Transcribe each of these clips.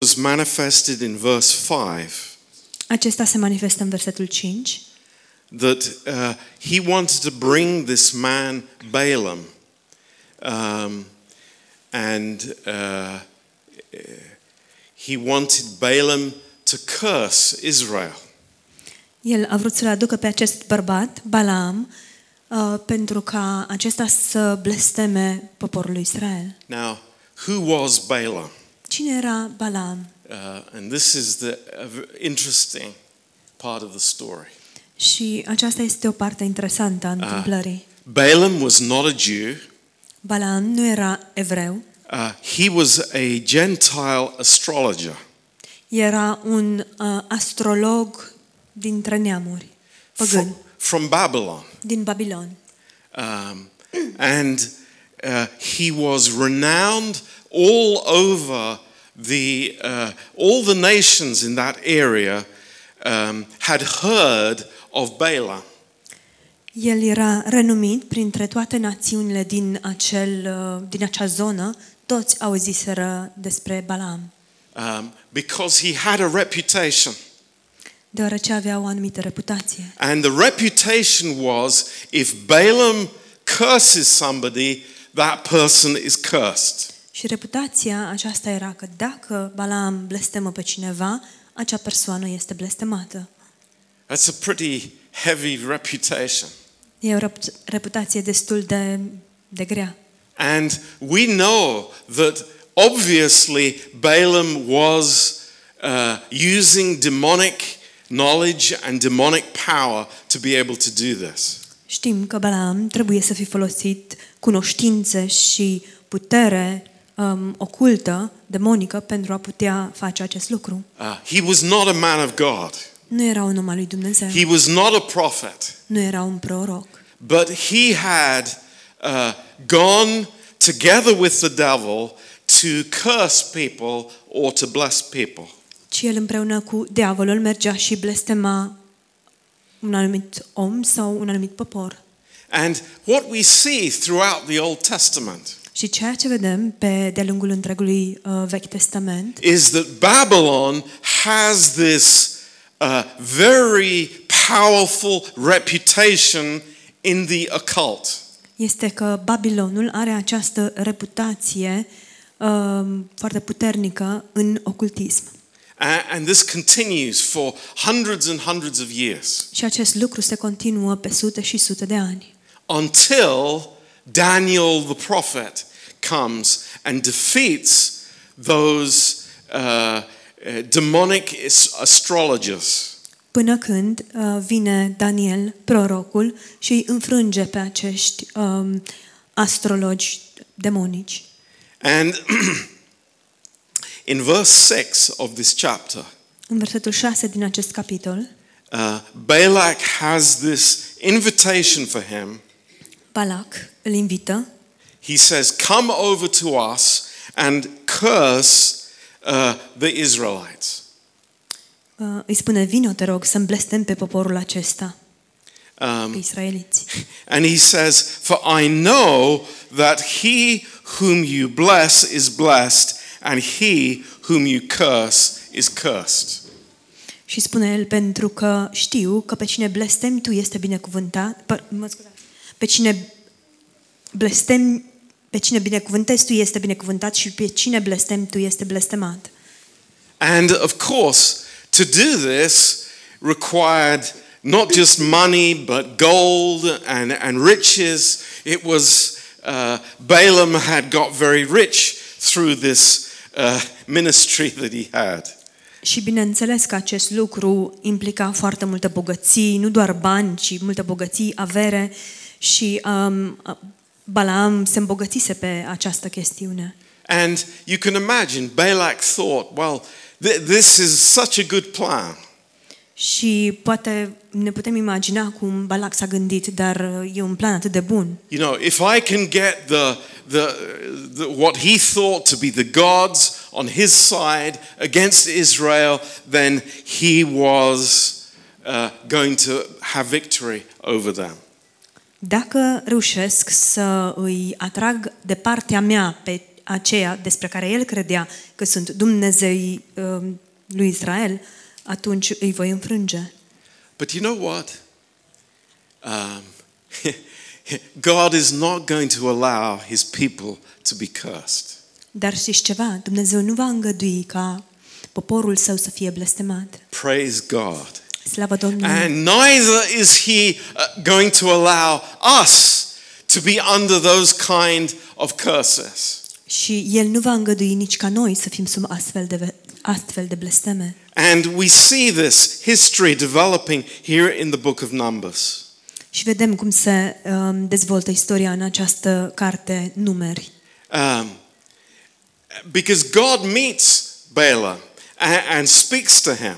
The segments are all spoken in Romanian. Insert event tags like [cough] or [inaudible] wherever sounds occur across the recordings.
was manifested in verse 5 Acesta se manifestă în versetul 5, that uh, he wanted to bring this man Balaam, um, and uh, he wanted Balaam to curse Israel. el a vrut să-l aducă pe acest bărbat, Balaam, uh, pentru ca acesta să blesteme poporul lui Israel. Now, who was Balaam? Cine era Balaam? Uh, and this is the uh, v- interesting part of the story. Și aceasta este o parte interesantă a întâmplării. Balaam was not a Jew. Balaam nu era evreu, Uh, he was a Gentile astrologer. era un uh, astrolog dintre neamuri, păgân, from, from Babylon. din Babilon. Um, and uh, he was renowned all over the, uh, all the nations in that area um, had heard of Balaam. El era renumit printre toate națiunile din, acel, uh, din acea zonă, toți auziseră despre Balaam, Um, because he had a reputation. deoarece avea o anumită reputație. And the reputation was if Balaam curses somebody, that person is cursed. Și reputația aceasta era că dacă Balaam blestemă pe cineva, acea persoană este blestemată. That's a pretty heavy reputation. E o rep- reputație destul de, de grea. And we know that obviously Balaam was uh, using demonic knowledge and demonic power to be able to do this. Știm că Balaam trebuie să fi folosit cunoștințe și putere um, ocultă, demonică, pentru a putea face acest lucru. Uh, he was not a man of God. Nu era un om al lui Dumnezeu, He was not a prophet, nu era un proroc, but he had uh, gone together with the devil to curse people or to bless people. ci el împreună cu diavolul mergea și blestema un anumit om sau un anumit popor. And what we see throughout the Old Testament Și ceea ce vedem pe de-a lungul întregului uh, Vechi Testament is that Babylon has this uh, very powerful reputation in the occult. este că Babilonul are această reputație um, foarte puternică în ocultism. A- And this continues for hundreds and hundreds of years Și acest lucru se continuă pe sute și sute de ani. Until Daniel the prophet comes and defeats those uh, uh, demonic astrologers. Până când uh, vine Daniel, prorocul, și îi înfrânge pe acești um, astrologi demonici. And [clears throat] in verse 6 of this chapter, În versetul 6 din acest capitol, uh, Balak has this invitation for him. Balac îl invită He says, Come over to us and curse uh, the Israelites. Uh, îi spune, vino, te rog, să-mi blestem pe poporul acesta, pe Um, israeliți. [laughs] and he says, For I know that he whom you bless is blessed, and he whom you curse is cursed. Și spune el, pentru că știu că pe cine blestem tu este binecuvântat, pă, mă scuzați, pe cine blestem, pe cine binecuvântezi tu este binecuvântat și pe cine blestem tu este blestemat. And of course, to do this required not just money, but gold and, and riches. It was, uh, Balaam had got very rich through this uh, ministry that he had. Și bineînțeles că acest lucru implica foarte multe bogății, nu doar bani, ci multe bogății, avere și um, Balaam se îmbogățise pe această chestiune. And you can imagine, Balak thought, well, th- this is such a good plan. Și poate ne putem imagina cum Balac s-a gândit, dar uh, e un plan atât de bun. You know, if I can get the, the, the, what he thought to be the gods on his side against Israel, then he was uh, going to have victory over them. Dacă reușesc să îi atrag de partea mea pe aceia despre care el credea că sunt Dumnezeii um, lui Israel, atunci îi voi înfrânge. But you know what? Um, [laughs] God is not going to allow his people to be cursed. Dar știți ceva? Dumnezeu nu va îngădui ca poporul său să fie blestemat. Praise God. Slavă Domnului! And neither is he uh, going to allow us to be under those kind of curses. Și El nu va îngădui nici ca noi să fim sub astfel de, astfel de blesteme. And we see this history developing here in the book of Numbers. Și vedem cum se um, dezvoltă istoria în această carte numeri. Um, because God meets Balaam and, and speaks to him.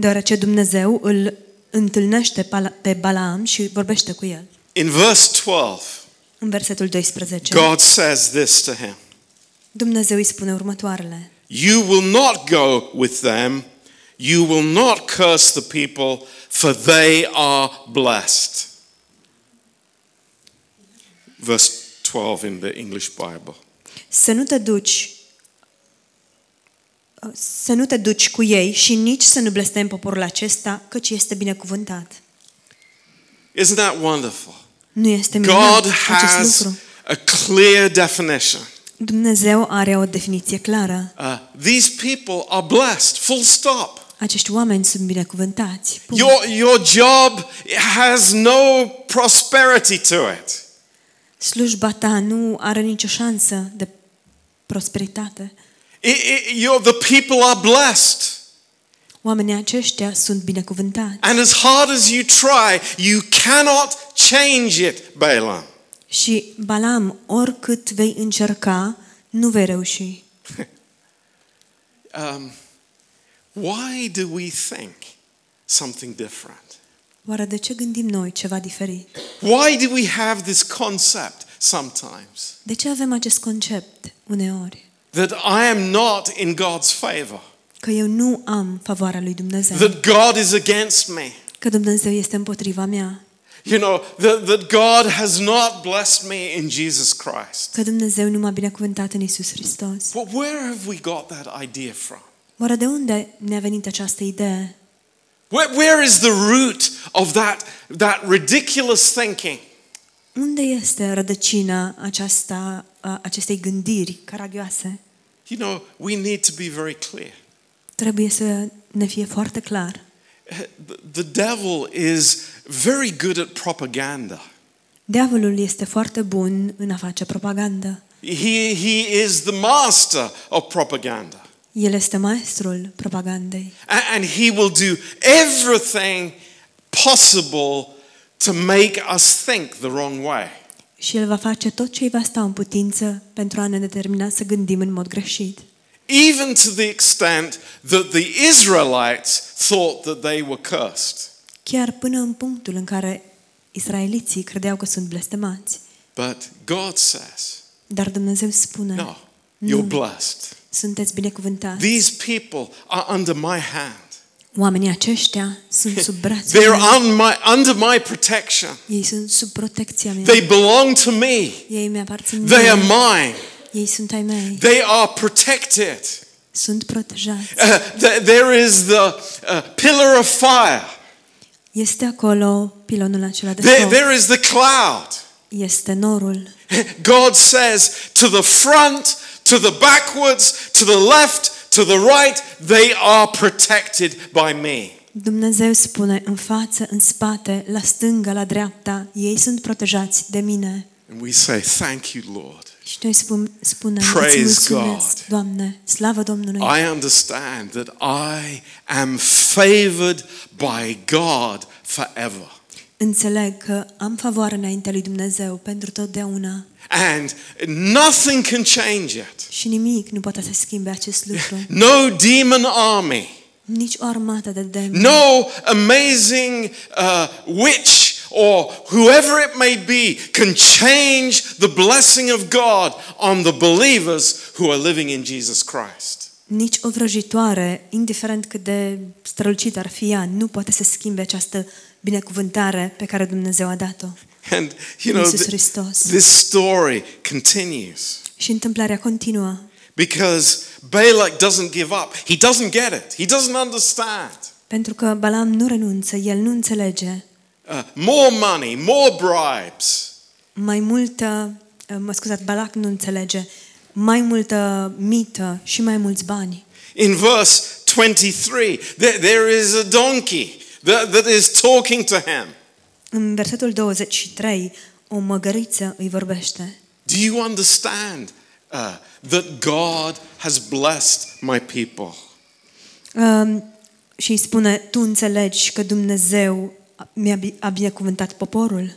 Deoarece Dumnezeu îl întâlnește pe Balaam și vorbește cu el. In verse 12, În versetul 12, God says this to him Dumnezeu îi spune următoarele. You will not go with them, you will not curse the people, for they are blessed. Verse 12 in the English Bible. Să nu te duci să nu te duci cu ei și nici să nu blestemi poporul acesta, căci este binecuvântat. Isn't that wonderful? Nu este minunat God acest has lucru. a clear definition. Dumnezeu are o definiție clară. Uh, these people are blessed, full stop. Acești oameni sunt binecuvântați. Punct. Your, your job has no prosperity to it. Slujba ta nu are nicio șansă de prosperitate. It, it, you're, the people are blessed. Oamenii aceștia sunt binecuvântați. And as hard as you try, you cannot change it, Balaam. Și Balam, oricât vei încerca, nu vei reuși. [laughs] Um, why do we think something different? Oare de ce gândim noi ceva diferit? Why do we have this concept sometimes De ce avem acest concept uneori? That I am not in God's favor, Că eu nu am favoarea lui Dumnezeu. that God is against me? Că Dumnezeu este împotriva mea. You know, that, that God has not blessed me in Jesus Christ. Că Dumnezeu nu m-a binecuvântat în Isus Hristos. But where have we got that idea from? Oare de unde ne-a venit această idee? Where, where is the root of that, that ridiculous thinking? Unde este rădăcina aceasta, a acestei gândiri caragioase? You know, we need to be very clear. Trebuie să ne fie foarte clar. The- The devil is very good at propaganda. Diavolul este foarte bun în a face propagandă. He, he is the master of propaganda. El este maestrul propagandei A- And he will do everything possible to make us think the wrong way. și el va face tot ce îi va sta în putință pentru a ne determina să gândim în mod greșit. Even to the extent that the Israelites thought that they were cursed. Chiar până în punctul în care israeliții credeau că sunt blestemați. But God says, Dar Dumnezeu spune, no, Nu. you're blessed. sunteți binecuvântați. These people are under my hand. Oamenii aceștia sunt [laughs] sub brațul They're on my, under my protection. Ei sunt sub protecția mea. They belong to me. Ei mi-aparțin They are mine. Ei sunt ai mei. They are protected. Sunt protejați. Uh, there is the uh, pillar of fire. Este acolo pilonul acela de There, foc. there is the cloud. Este norul. [laughs] God says to the front, to the backwards, to the left, to the right, they are protected by me. Dumnezeu spune în față, în spate, la stânga, la dreapta, ei sunt protejați de mine. And we say, Thank you, Lord. Și noi spun, spunem, Praise îți mulțumesc, God. Doamne, slavă Domnului. I understand that I am favored by God forever. Înțeleg că am favoare înaintea lui Dumnezeu pentru totdeauna And nothing can change it. și nimic nu poate să schimbe acest lucru. [laughs] No demon army. Nici o armată de demoni. No amazing uh, witch or whoever it may be can change the blessing of God on the believers who are living in Jesus Christ. Nici o vrăjitoare, indiferent cât de strălucit ar fi ea, nu poate să schimbe această binecuvântare pe care Dumnezeu a dat-o. And, you know, Iisus th- Hristos. this story continues Și întâmplarea continuă. because Balak doesn't give up. He doesn't get it, he doesn't understand. Pentru că Balaam nu renunță, el nu înțelege. Uh, more money, more bribes. Mai multă, mă scuzați, Balac nu înțelege, mai multă mită și mai mulți bani. In verse 23, there, there is a donkey that, that is talking to him. În versetul 23, o măgăriță îi vorbește. Do you understand uh, that God has blessed my people? Um, și îi spune, tu înțelegi că Dumnezeu mi-a bi- a binecuvântat poporul?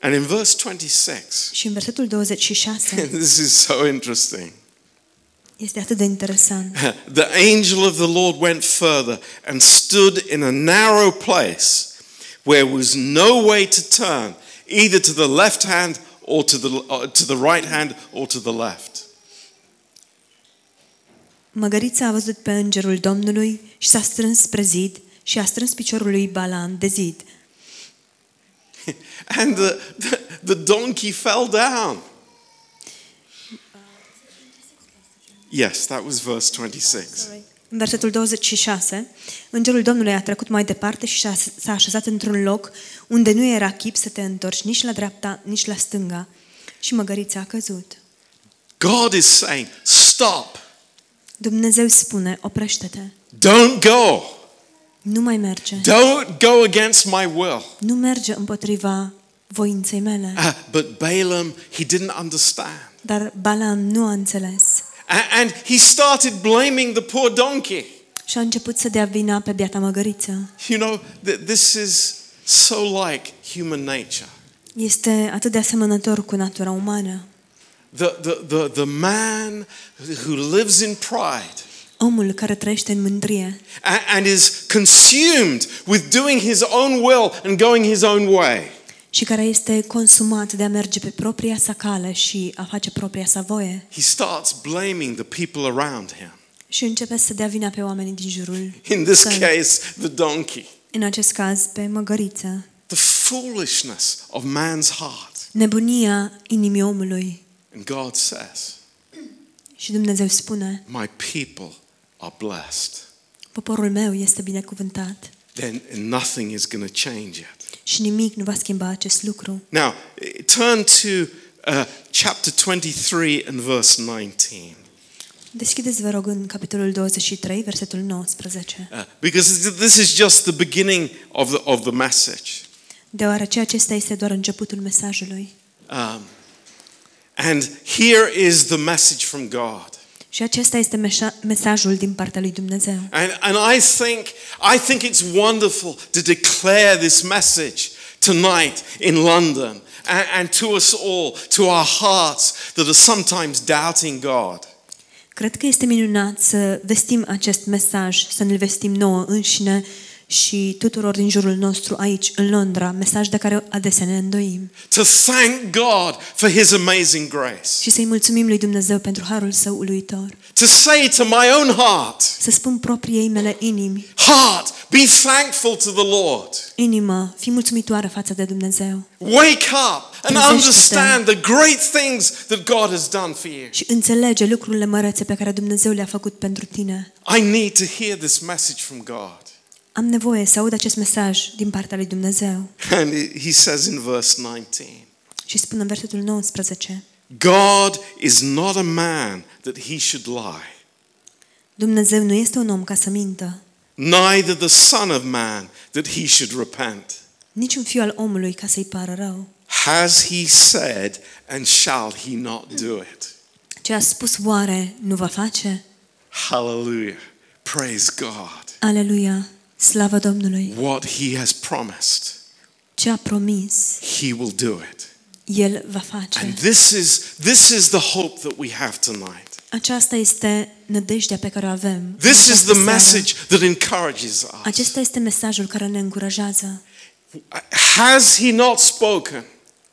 And in verse 26, Și în versetul 26 [laughs] this is so interesting. Este atât de interesant. [laughs] The angel of the Lord went further and stood in a narrow place where was no way to turn, either to the left hand or to the, uh, to the right hand or to the left. Măgărița a văzut pe îngerul Domnului și s-a strâns spre zid și a strâns piciorul lui Balaam de zid. [laughs] And the, the, the donkey fell down. Yes, that was verse 26. În versetul 26, îngerul Domnului a trecut mai departe și s-a- s-a așezat într-un loc unde nu era chip să te întorci nici la dreapta, nici la stânga. Și măgărița a căzut. God is saying, Stop, Dumnezeu spune, oprește-te, don't go, nu mai merge, don't go against my will. nu merge împotriva voinței mele. Uh, but Balaam, he didn't understand. Dar Balaam nu a înțeles A- And he started blaming the poor donkey. și a început să dea vina pe biata măgăriță. You know, th- this is so like human nature. Este atât de asemănător cu natura umană. The, the, the, the man who lives in pride Omul care trăiește în mândrie a- and is consumed with doing his own will and going his own way. Și care este consumat de a merge pe propria sa cale și a face propria sa voie He starts blaming the people around him. și începe să dea vina pe oamenii din jurul In this său. case, the donkey. În acest caz, pe măgăriță. The foolishness of man's heart. Nebunia inimii omului. And God says, Și Dumnezeu spune, My people are blessed. poporul meu este binecuvântat Then nothing is going to change it. Și nimic nu va schimba acest lucru. Now, turn to uh, chapter 23 and verse 19. Deschideți, vă rog, în capitolul 23, versetul 19. Uh, because this is just the beginning of the, of the message. Deoarece acesta este doar începutul mesajului. Um, and here is the message from God. Și acesta este meșa- mesajul din partea lui Dumnezeu. And, and I, think, I think it's wonderful to declare this message tonight in London and, and to us all, to our hearts that are sometimes doubting God. Cred că este minunat să vestim acest mesaj, să ne-l vestim nouă înșine și tuturor din jurul nostru aici, în Londra, mesaj de care adesea ne îndoim. To thank God for His amazing grace. Și să-i mulțumim lui Dumnezeu pentru harul său uluitor. To say to my own heart, Să spun propriei mele inimi, Heart, be thankful to the Lord. inimă, fii mulțumitoare față de Dumnezeu Wake up and Trezește-te. understand the great things that God has done for you. și înțelege lucrurile mărețe pe care Dumnezeu le-a făcut pentru tine. I need to hear this message from God. Am nevoie să aud acest mesaj din partea lui Dumnezeu. And he he says in verse 19, Și spune în versetul 19, God is not a man that he should lie, Dumnezeu nu este un om ca să mintă, neither the Son of Man that he should repent. nici un fiu al omului ca să-i pară rău. Has he said, and shall he not do it? Ce a spus oare nu va face? Hallelujah. Praise God. Aleluia! Slavă Domnului! What he has promised, Ce a promis, he will do it. El va face. And this is, this is the hope that we have tonight. Aceasta este nădejdea pe care o avem. în This is această the seară. message that encourages us. Acesta este mesajul care ne încurajează. Has he not spoken?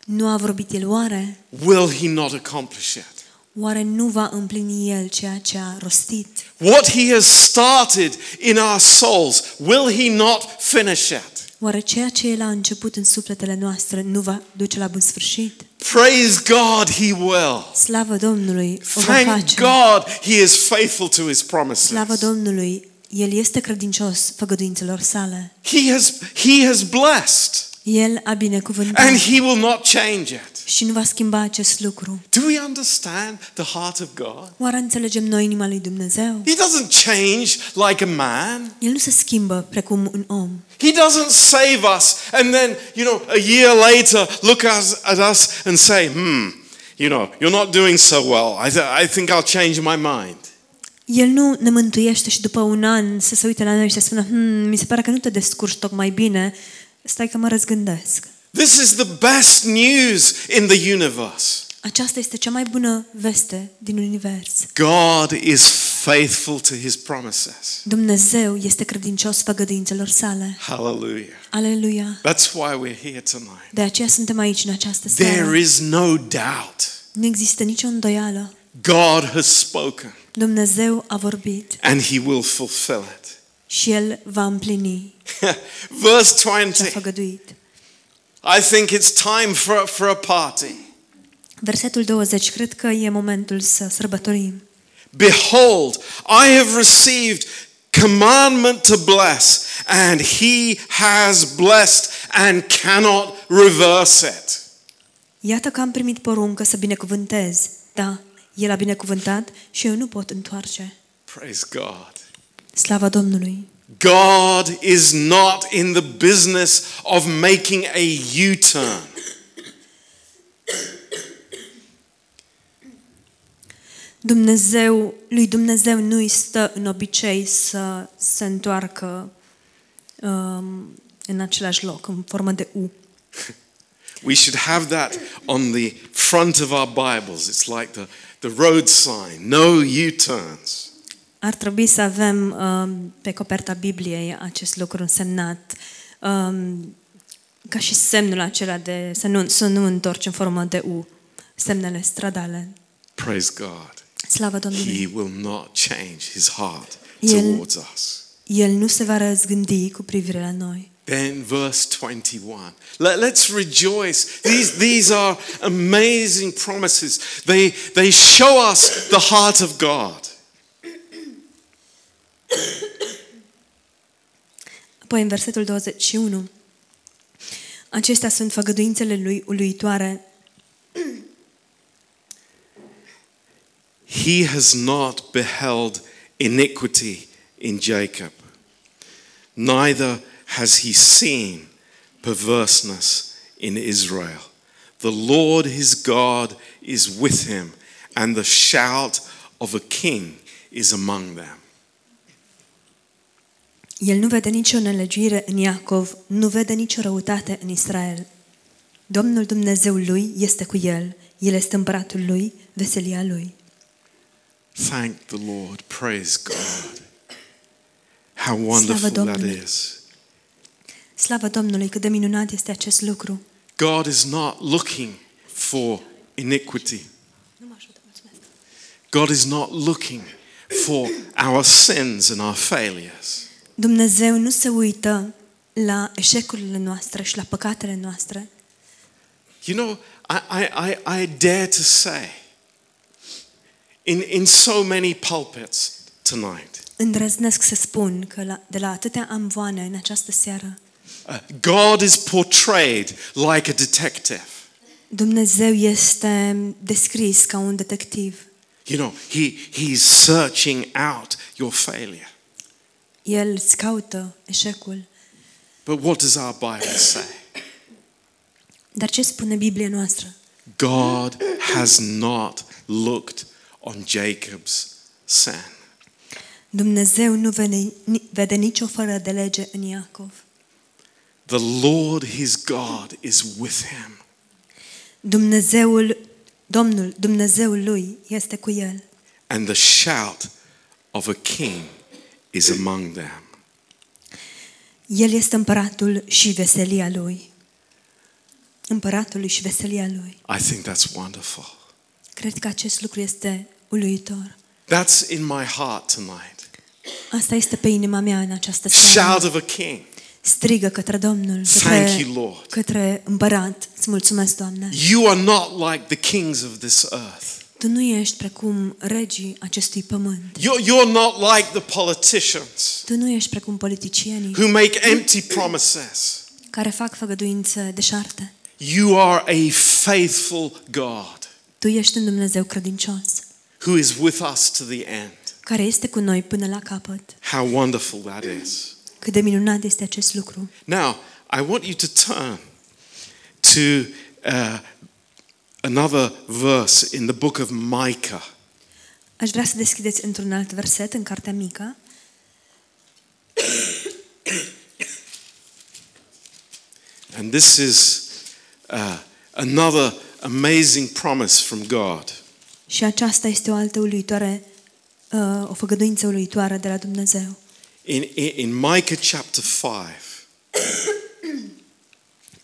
Nu a vorbit El oare? Will he not accomplish it? Oare nu va împlini El ceea ce a rostit? What he has started in our souls, will he not finish it? Oare ceea ce El a început în sufletele noastre nu va duce la bun sfârșit? Praise God, he will. Slavă Domnului, o va Thank face. God he is faithful to his promises. Slavă Domnului, El este credincios făgăduințelor sale. He has, he has blessed El a binecuvântat and he will not change it. Și nu va schimba acest lucru. Do we understand the heart of God? Oare înțelegem noi inima lui Dumnezeu? He doesn't change like a man. El nu se schimbă precum un om. He doesn't save us and then, you know, a year later look us, at us and say, hmm, you know, you're not doing so well. I, th- I think I'll change my mind. El nu ne mântuiește și după un an să se uite la noi și să spună hmm, mi se pare că nu te descurci tocmai bine, stai că mă răzgândesc. This is the best news in the universe. Aceasta este cea mai bună veste din univers. God is faithful to his promises. Dumnezeu este credincios făgăduințelor sale. Hallelujah. Aleluia! That's why we're here tonight. De aceea suntem aici în această seară. There is no doubt. Nu există nicio îndoială. God has spoken Dumnezeu a vorbit and he will fulfill it. și El va împlini [laughs] Verse ce a 20. Făgăduit. I think it's time for, for a party. Versetul 20, cred că e momentul să sărbătorim. Behold, I have received commandment to bless, and he has blessed and cannot reverse it. Iată că am primit poruncă să binecuvântez. Da, El a binecuvântat și eu nu pot întoarce. Praise God. Slava Domnului! God is not in the business of making a U turn. Dumnezeu, lui Dumnezeu nu îi stă în obicei să se întoarcă um, în același loc, în formă de U. We should have that on the front of our Bibles. It's like the, the road sign no U turns. Ar trebui să avem um, pe coperta Bibliei acest lucru însemnat um, ca și semnul acela de să nu, să nu întorci în formă de U, semnele stradale. Praise God. Slavă He Domnului! will not change his heart El- towards us. El nu se va răzgândi cu privire la noi. Then verse 21. Let, let's rejoice. These, these are amazing promises. They, they show us the heart of God. Apoi în versetul 21, acestea sunt făgăduințele lui uluitoare. He has not beheld iniquity in Jacob, neither has he seen perverseness in Israel. The Lord his God is with him, and the shout of a king is among them. El nu vede nicio nelegiuire în Iacov, nu vede nicio răutate în Israel. Domnul Dumnezeul lui este cu el, el este împăratul lui, veselia lui. Thank the Lord. Praise God. How wonderful that Domnului. is. Slavă Domnului, cât de minunat este acest lucru. God is not looking for iniquity. Nu mă ajută, mulțumesc. God is not looking for our sins and our failures. Dumnezeu nu se uită la eșecurile noastre și la păcatele noastre. You know, I, I, I, I dare to say, in, in so many pulpits tonight, Îndrăznesc să spun că la, de la atâtea amvoane în această seară, uh, God is portrayed like a detective. Dumnezeu este descris ca un detectiv. You know, he, he's searching out your failure. El îți caută eșecul. But what does our Bible say? Dar ce spune Biblia noastră? God has not looked on Jacob's sin. Dumnezeu nu vede, ni- vede nicio fără de lege în Iacov. The Lord his God is with him. Dumnezeul, Domnul, Dumnezeul lui este cu el. and the shout of a king is among them. El este împăratul și veselia lui. Împăratul și veselia lui. I think that's wonderful. Cred că acest lucru este uluitor. That's in my heart tonight. Asta este pe inima mea în această Shout seară. of a king. Strigă către Domnul, Thank către, you, Lord. către împărat. Îți mulțumesc, Doamne. You are not like the kings of this earth. Tu nu ești precum regii acestui pământ. You're, you're not like the politicians Tu nu ești precum politicienii who make empty promises. care fac făgăduințe deșarte. You are a faithful God Tu ești un Dumnezeu credincios, who is with us to the end. care este cu noi până la capăt. How wonderful that is. Cât de minunat este acest lucru. Now, I want you to turn to uh, another verse in the book of Micah. Aș vrea să deschideți într-un alt verset în Cartea Mică, And this is uh, another amazing promise from God. și aceasta este o altă uluitoare, uh, o făgăduință uluitoare de la Dumnezeu. In, in, in Micah chapter 5,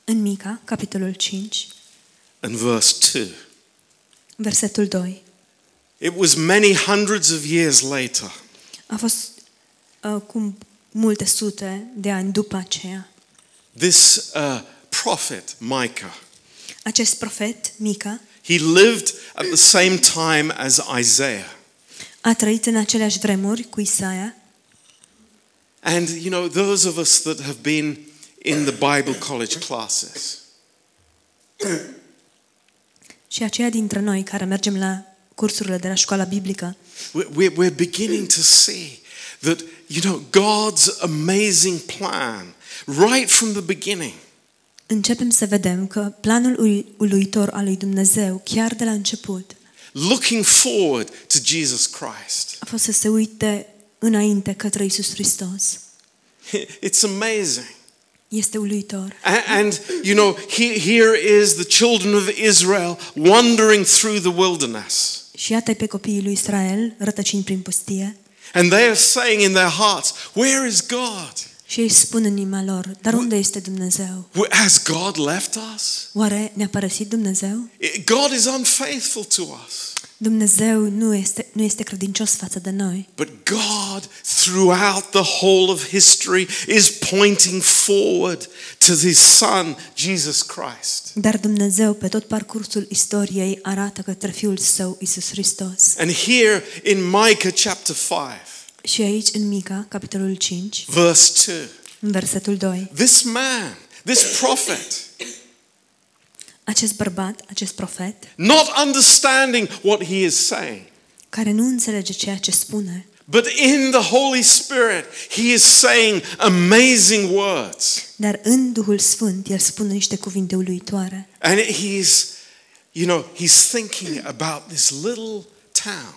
În Mica, capitolul 5, and verse 2. versetul 2. It was many hundreds of years later A fost uh, cu multe sute de ani după aceea. this uh, prophet Micah Acest profet, Mica, he lived at the same time as Isaiah a trăit în aceleași vremuri cu Isaia and you know those of us that have been in the Bible college classes și aceia dintre noi care mergem la cursurile de la școala biblică, we- we're, we're beginning to see that you know God's amazing plan right from the beginning. Începem să vedem că planul ului- uluitor al lui Dumnezeu, chiar de la început, looking forward to Jesus Christ. a fost să se uite înainte către Isus Hristos. it's amazing Este uluitor. A- And, you know, he, here is the children of Israel wandering through the wilderness. Și iată pe copiii lui Israel rătăcind prin pustie And they are saying in their hearts, Where is God? și ei spun în inima lor, dar unde este Dumnezeu? Wh- Has God left us? Oare ne-a părăsit Dumnezeu? I- God is unfaithful to us. Dumnezeu nu este, nu este credincios față de noi. But God, throughout the whole of history, is pointing forward to his Son, Jesus Christ. Dar Dumnezeu, pe tot parcursul istoriei, arată către Fiul Său, Isus Hristos. And here in Micah chapter 5, Și aici, în Mica, capitolul 5, verse 2, în versetul 2, this man, this prophet, acest bărbat, acest profet, not understanding what he is saying, care nu înțelege ceea ce spune, but in the Holy Spirit, he is saying amazing words. dar în Duhul Sfânt, el spune niște cuvinte uluitoare. And he's, you know, he's thinking about this little town.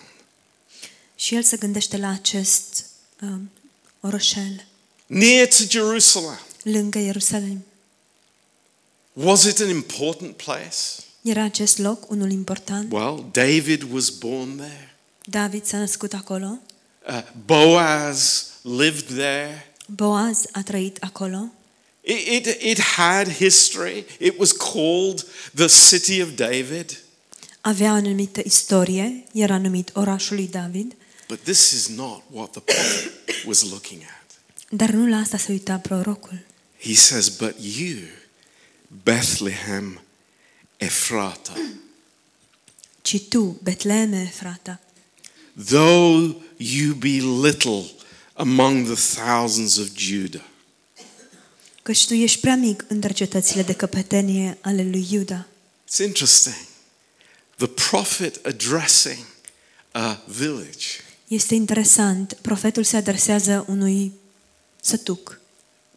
Și el se gândește la acest um, orășel near to Jerusalem. lângă Ierusalim. Was it an important place? Era acest loc unul important. Well, David was born there. David s-a născut acolo. Uh, Boaz lived there. Boaz a trăit acolo. It, it, it had history. It was called the city of David. Avea o anumită istorie, era numit orașul lui David, But this is not what the prophet was looking at. dar nu la asta se uita prorocul. He says, But you, Bethlehem Ephrata, Ci tu, Betleme, frata, though you be little among the thousands of Judah, căci tu ești prea mic între cetățile de căpetenie ale lui Iuda. It's interesting. The prophet addressing a village. Este interesant, profetul se adresează unui sătuc,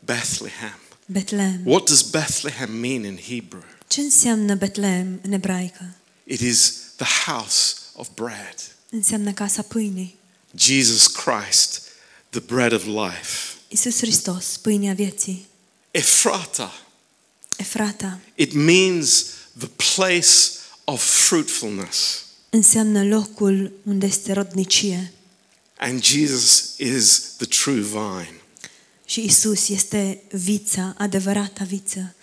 Bethlehem. Betlehem. What does Bethlehem mean in Hebrew? Ce înseamnă Betlehem în ebraică? It is the house of bread. Înseamnă casa pâinii. Jesus Christ, the bread of life. Isus Hristos, pâinea vieții. Ephrata, it means the place of fruitfulness. înseamnă locul unde este rodnicie. And Jesus is the true vine. Și Isus este vița, adevărata viță.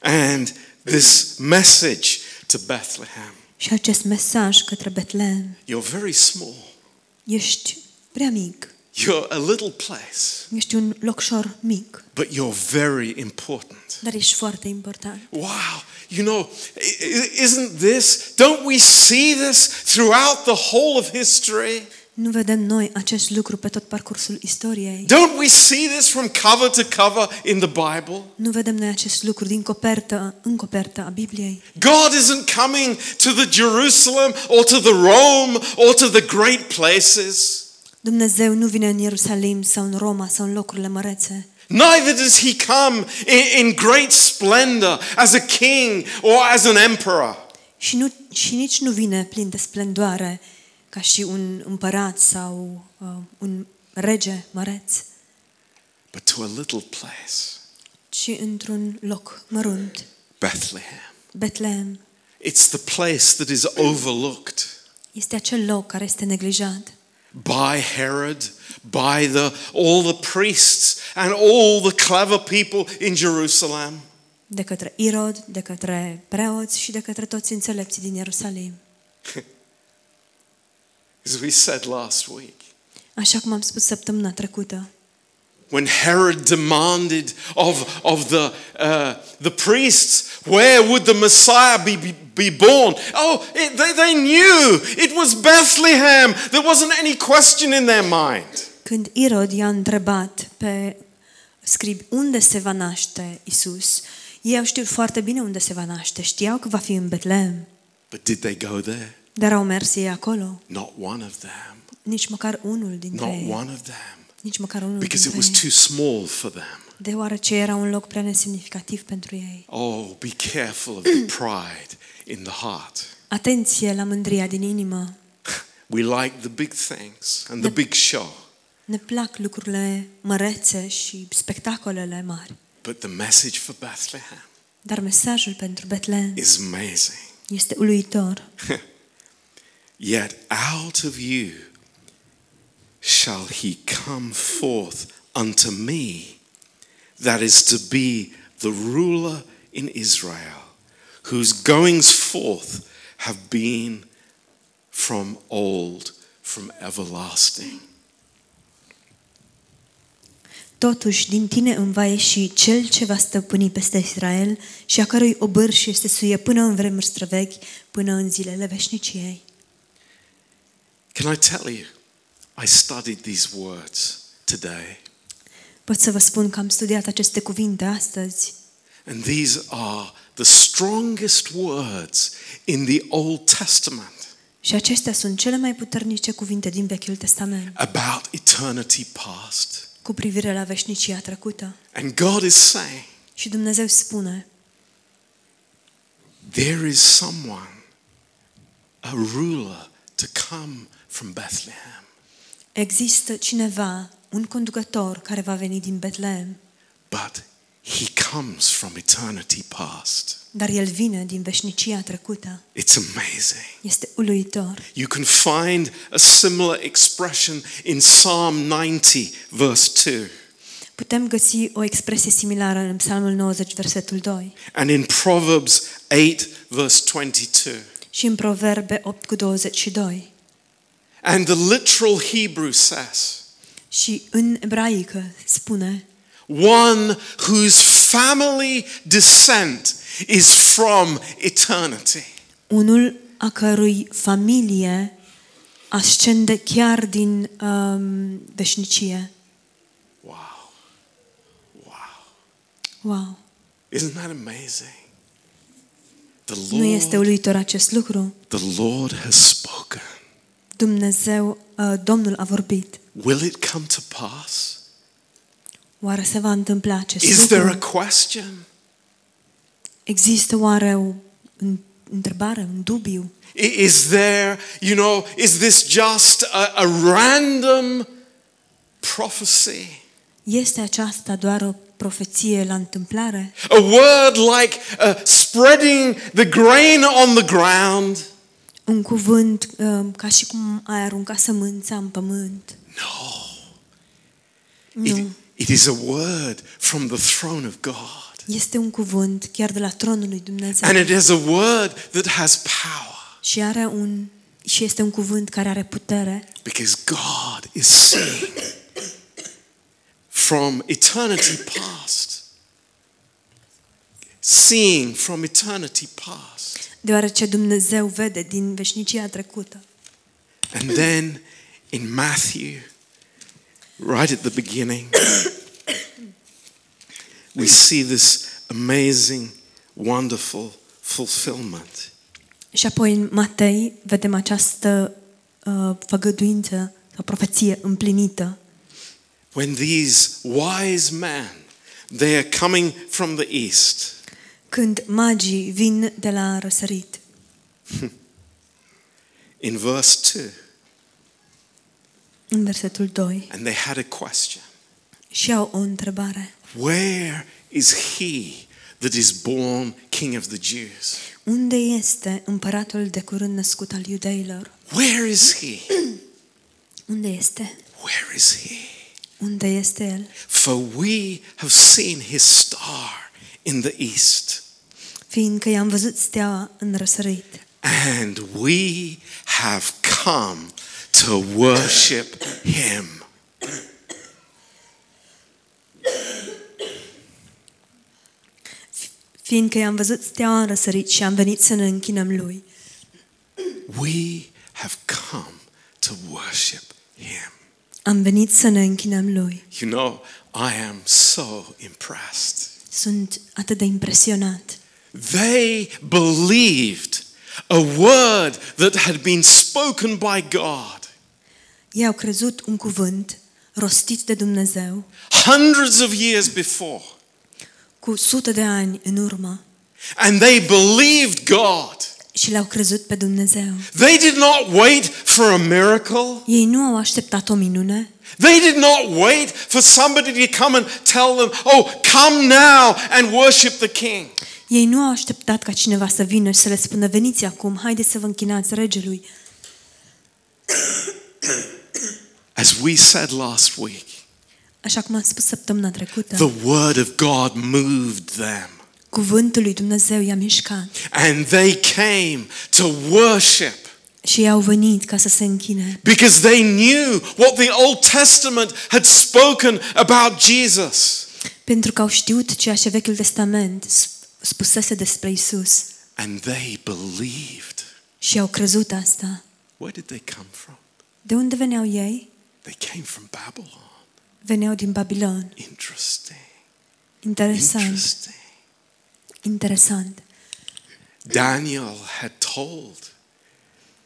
And this message to Bethlehem Și acest mesaj către Betlehem, You're very small. ești prea mic, You're a little place, ești un locșor mic, but you're very important. dar ești foarte important. Wow. You know, i- i- isn't this, don't we see this throughout the whole of history? Nu vedem noi acest lucru pe tot parcursul istoriei. Don't we see this from cover to cover in the Bible? Nu vedem noi acest lucru din copertă în copertă a Bibliei. God isn't coming to the Jerusalem or to the Rome or to the great places. Dumnezeu nu vine în Ierusalim sau în Roma sau în locurile mărețe. Neither does he come in, in great splendor as a king or as an emperor. Și, nu, și nici nu vine plin de splendoare ca și un împărat sau uh, un rege măreț, but to a little place, ci într-un loc mărunt, Bethlehem. Betlehem. It's the place that is overlooked Este acel loc care este neglijat by Herod, by the, all the priests and all the clever people in Jerusalem. de către Irod, de către preoți și de către toți înțelepții din Ierusalim. [laughs] As we said last week, Așa cum am spus săptămâna trecută, when Herod demanded of, of the, uh, the priests, where would the Messiah be, be, be born? Oh, it, they, they knew it was Bethlehem. There wasn't any question in their mind. când Irod i-a întrebat pe scribi unde se va naște Isus, ei au știut foarte bine unde se va naște, știau că va fi în Betlehem, But did they go there? Dar au mers ei acolo, Not one of them. nici măcar unul dintre Not ei, one of them. nici măcar unul Because it dintre was ei, too small for them. deoarece era un loc prea nesemnificativ pentru ei. Oh, be careful of the [clears throat] pride in the heart. Atenție la mândria din inimă. We like the big things and the big show, Ne plac lucrurile mărețe și spectacolele mari. but the message for Bethlehem Dar mesajul pentru Betlehem is amazing. este uluitor. [laughs] Yet out of you shall he come forth unto me, that is to be the ruler in Israel, whose goings forth have been from old, from everlasting. Totuși, din tine îmi va ieși cel ce va stăpâni peste Israel și a cărui obârș este suie până în vremuri străvechi, până în zilele veșniciei. Can I tell you? I studied these words today, Pot să vă spun că am studiat aceste cuvinte astăzi and these are the strongest words in the Old Testament și acestea sunt cele mai puternice cuvinte din Vechiul Testament about eternity past. cu privire la veșnicia trecută. And God is saying, Și Dumnezeu spune, there is someone, a ruler, to come from Bethlehem. există cineva, un conducător care va veni din Betlehem, But he comes from eternity past. dar el vine din veșnicia trecută. It's amazing. Este uluitor. You can find a similar expression in Psalm 90, verse 2, Putem găsi o expresie similară în Psalmul 90, versetul 2 and in Proverbs 8, verse 22. și în Proverbe 8 cu 22. And the literal Hebrew says, Și în ebraică spune, one whose family descent is from eternity. unul a cărui familie ascende chiar din um, veșnicie. Wow. Wow. Wow! Isn't that amazing? The Nu este Lord, uluitor acest lucru? the Lord has spoken. Dumnezeu, uh, Domnul a vorbit. Will it come to pass? Oare se va întâmpla acest Is there a lucru? question? Există oare o în- întrebare, un dubiu? I- Is there, you know, is this just a, a random prophecy? Este aceasta doar o profeție la întâmplare? A word like uh, spreading the grain on the ground? Un cuvânt um, ca și cum ai arunca sămânța în pământ? It, Nu. it is a word from the throne of God. Este un cuvânt chiar de la tronul lui Dumnezeu. And it is a word that has power. Și are un și este un cuvânt care are putere because God is seeing from eternity past. Seeing from eternity past. Deoarece Dumnezeu vede din veșnicia trecută. And then in Matthew, right at the beginning, [coughs] we see this amazing, wonderful fulfillment. Și apoi în Matei vedem această uh, făgăduință sau profeție împlinită. When these wise men, they are coming from the east, Când magii vin de la răsărit. [laughs] in verse 2, În versetul 2. and they had a question Și au o întrebare. Where is he that is born King of the Jews? Unde este împăratul de curând născut al iudeilor? Where is he? [clears throat] Unde este? Where is he? Unde este el? For we have seen his star in the east, Fiindcă i-am văzut steaua în răsărit. and we have come to worship him. Fiindcă i-am văzut steaua în răsărit și am venit să ne închinăm lui. We have come to worship him. Am venit să ne închinăm lui. You know, I am so impressed. Sunt atât de impresionat. They believed a word that had been spoken by God Ei au crezut un cuvânt rostit de Dumnezeu hundreds of years before. cu sute de ani în urmă And they believed God. Și le-au crezut pe Dumnezeu. They did not wait for a miracle. Ei nu au așteptat o minune, They did not wait for somebody to come and tell them, oh, come now and worship the king. ei nu au așteptat ca cineva să vină și să le spună veniți acum, haideți să vă închinați regelui. As we said last week, Așa cum am spus săptămâna trecută, the word of God moved them. Cuvântul lui Dumnezeu i-a mișcat And they came to worship și ei au venit ca să se închine. because they knew what the Old Testament had spoken about Jesus. Pentru că au știut ceea ce Vechiul Testament sp- spusese despre Isus And they believed. și au crezut asta. Where did they come from? De unde veneau ei? They came from Babylon. Veneau din Babilon. Interesting. Interesant. Interesting. Interesant. Daniel had told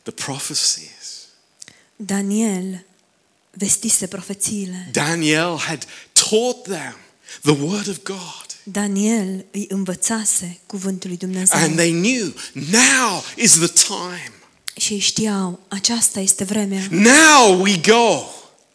the prophecies. Daniel vestise profețiile. Daniel had taught them the word of God. Daniel îi învățase cuvântul lui Dumnezeu. And they knew now is the time. Și ei știau, aceasta este vremea. Now we go.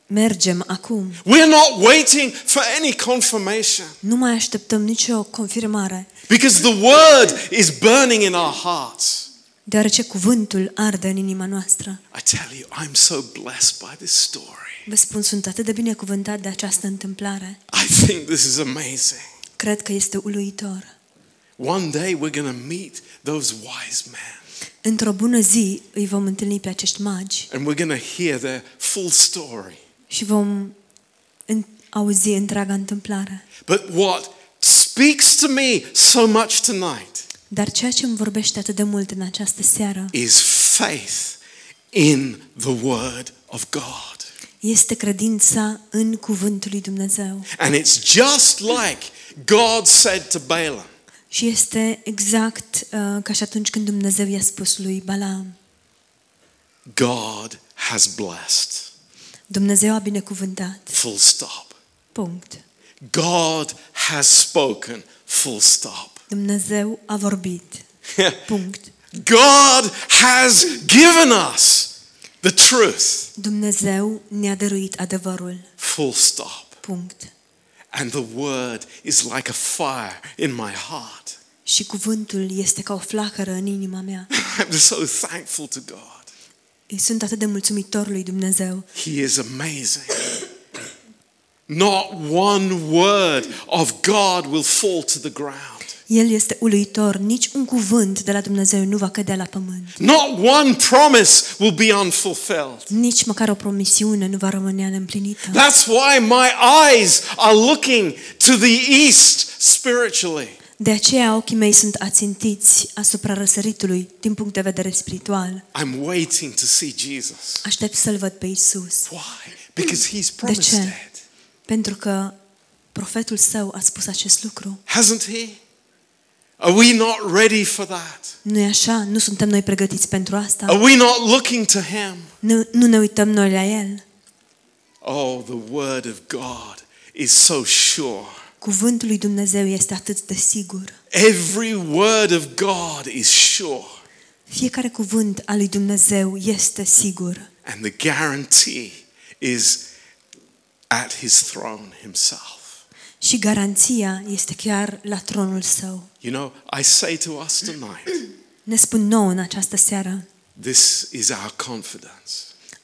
Mergem acum. We're not waiting for any confirmation Nu mai așteptăm nicio confirmare, because the word is burning in our hearts. deoarece cuvântul arde în inima noastră. I tell you, I'm so blessed by this story. Vă spun, sunt atât de binecuvântat de această întâmplare. I think this is amazing. Cred că este uluitor. One day we're going to meet those wise men Într-o bună zi îi vom întâlni pe acești magi and we're going to hear their full story. și vom în- auzi întreaga întâmplare. But what speaks to me so much tonight Dar ceea ce îmi vorbește atât de mult în această seară is faith in the word of God. este credința în cuvântul lui Dumnezeu. And it's just like God said to Balaam. Și este exact uh, ca și atunci când Dumnezeu i-a spus lui Balaam. God has blessed. Dumnezeu a binecuvântat. Full stop. Punct. God has spoken. Full stop. Dumnezeu a vorbit. Punct. God has given us the truth. Dumnezeu ne-a dăruit adevărul. Full stop. Punct. And the word is like a fire in my heart. Și cuvântul este ca o flacără în inima mea. [laughs] I'm so thankful to God. Îi sunt atât de mulțumitor lui Dumnezeu. He is amazing. Not one word of God will fall to the ground. El este uluitor, nici un cuvânt de la Dumnezeu nu va cădea la pământ. Not one promise will be unfulfilled. Nici măcar o promisiune nu va rămâne neîmplinită. That's why my eyes are looking to the east spiritually. De aceea ochii mei sunt ațintiți asupra răsăritului din punct de vedere spiritual. I'm waiting to see Jesus. Aștept să-L văd pe Isus. Why? Because he's De promised ce? It. Pentru că profetul său a spus acest lucru. Hasn't he? Are we not ready for that? nu e așa? Nu suntem noi pregătiți pentru asta? Are we not looking to him? Nu, nu ne uităm noi la El? Oh, the word of God is so sure. Cuvântul lui Dumnezeu este atât de sigur. Every word of God is sure. Fiecare cuvânt al lui Dumnezeu este sigur. And the guarantee is at his throne himself. Și garanția este chiar la tronul său. You know, I say to us tonight, [clears throat] Ne spun nouă în această seară. this is our confidence.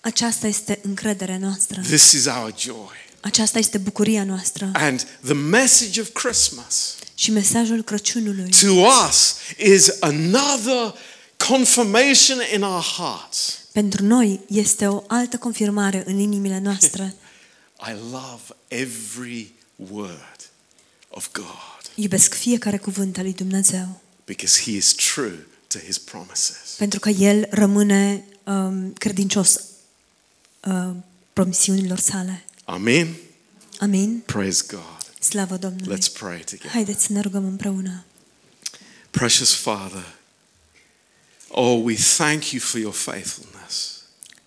Aceasta este încrederea noastră. This is our joy. Aceasta este bucuria noastră. And the message of Christmas Și mesajul Crăciunului to us is another confirmation in our hearts. pentru noi este o altă confirmare în inimile noastre. [laughs] I love every word of God Iubesc fiecare cuvânt al lui Dumnezeu. because he is true to his promises. Pentru că El rămâne um, credincios uh, promisiunilor sale. Amen. Amin. Praise God. Slavă Domnului. Let's pray together. Haideți să ne rugăm împreună. Precious Father, oh, we thank you for your faithfulness.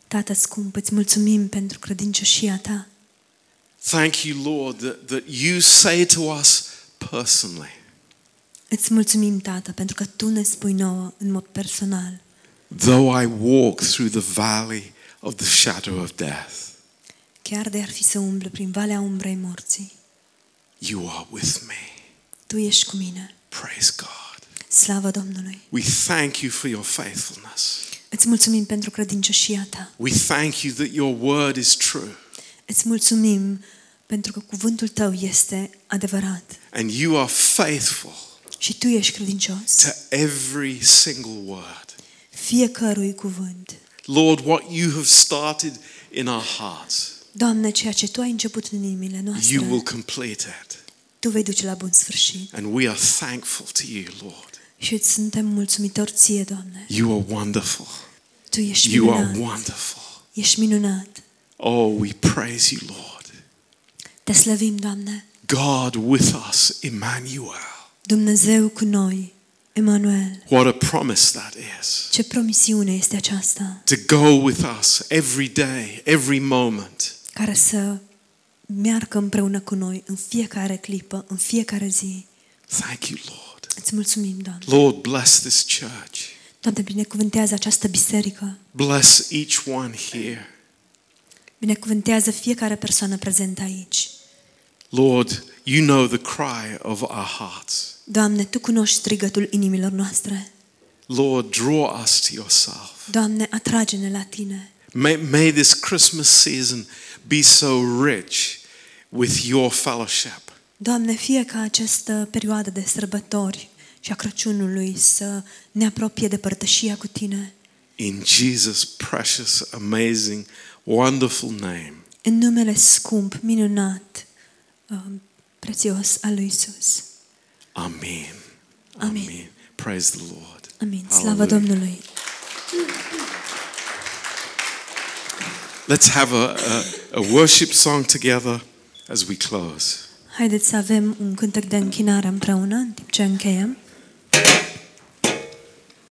Tată scump, îți mulțumim pentru credincioșia ta. Thank you, Lord, that, that you say to us personally, Îți mulțumim, Tată, pentru că Tu ne spui nouă în mod personal. though I walk through the valley of the shadow of death, Chiar de ar fi să umblu prin valea umbrei morții, you are with me. Tu ești cu mine. Praise God. Slavă Domnului! We thank you for your faithfulness. Îți mulțumim pentru credincioșia ta. We thank you that your word is true Îți mulțumim pentru că cuvântul tău este adevărat and you are faithful și tu ești credincios. to every single word. Fiecărui cuvânt. Lord, what you have started in our hearts, Doamne, ceea ce tu ai început în inimile noastre, you will complete it. tu vei duce la bun sfârșit. And we are thankful to you, Lord. Și îți suntem mulțumitori ție, Doamne. You are wonderful. Tu ești You are minunat. wonderful. Ești minunat. Oh, we praise you, Lord. Te slăvim, Doamne. God with us, Emmanuel. Dumnezeu cu noi, Emanuel. What a promise that is. Ce promisiune este aceasta, To go with us every day, every moment. care să meargă împreună cu noi în fiecare clipă, în fiecare zi. Thank you, Lord. Îți mulțumim, Doamne. Lord, bless this church. Doamne, binecuvântează această biserică. Bless each one here. Binecuvântează fiecare persoană prezentă aici. Lord, you know the cry of our hearts. Doamne, Tu cunoști strigătul inimilor noastre. Lord, draw us to yourself. Doamne, atrage-ne la Tine. May, may this Christmas season be so rich with your fellowship. Doamne, fie ca această perioadă de sărbători și a Crăciunului să ne apropie de părtășia cu Tine. In Jesus' precious, amazing, wonderful name. În numele scump, minunat, um, prețios al lui Isus. Amen. Amen. Praise the Lord. Amin. Slavă Hallelujah. Domnului. Let's have a, a, a worship song together as we close. Haideți să avem un cântec de închinare împreună în timp ce încheiem.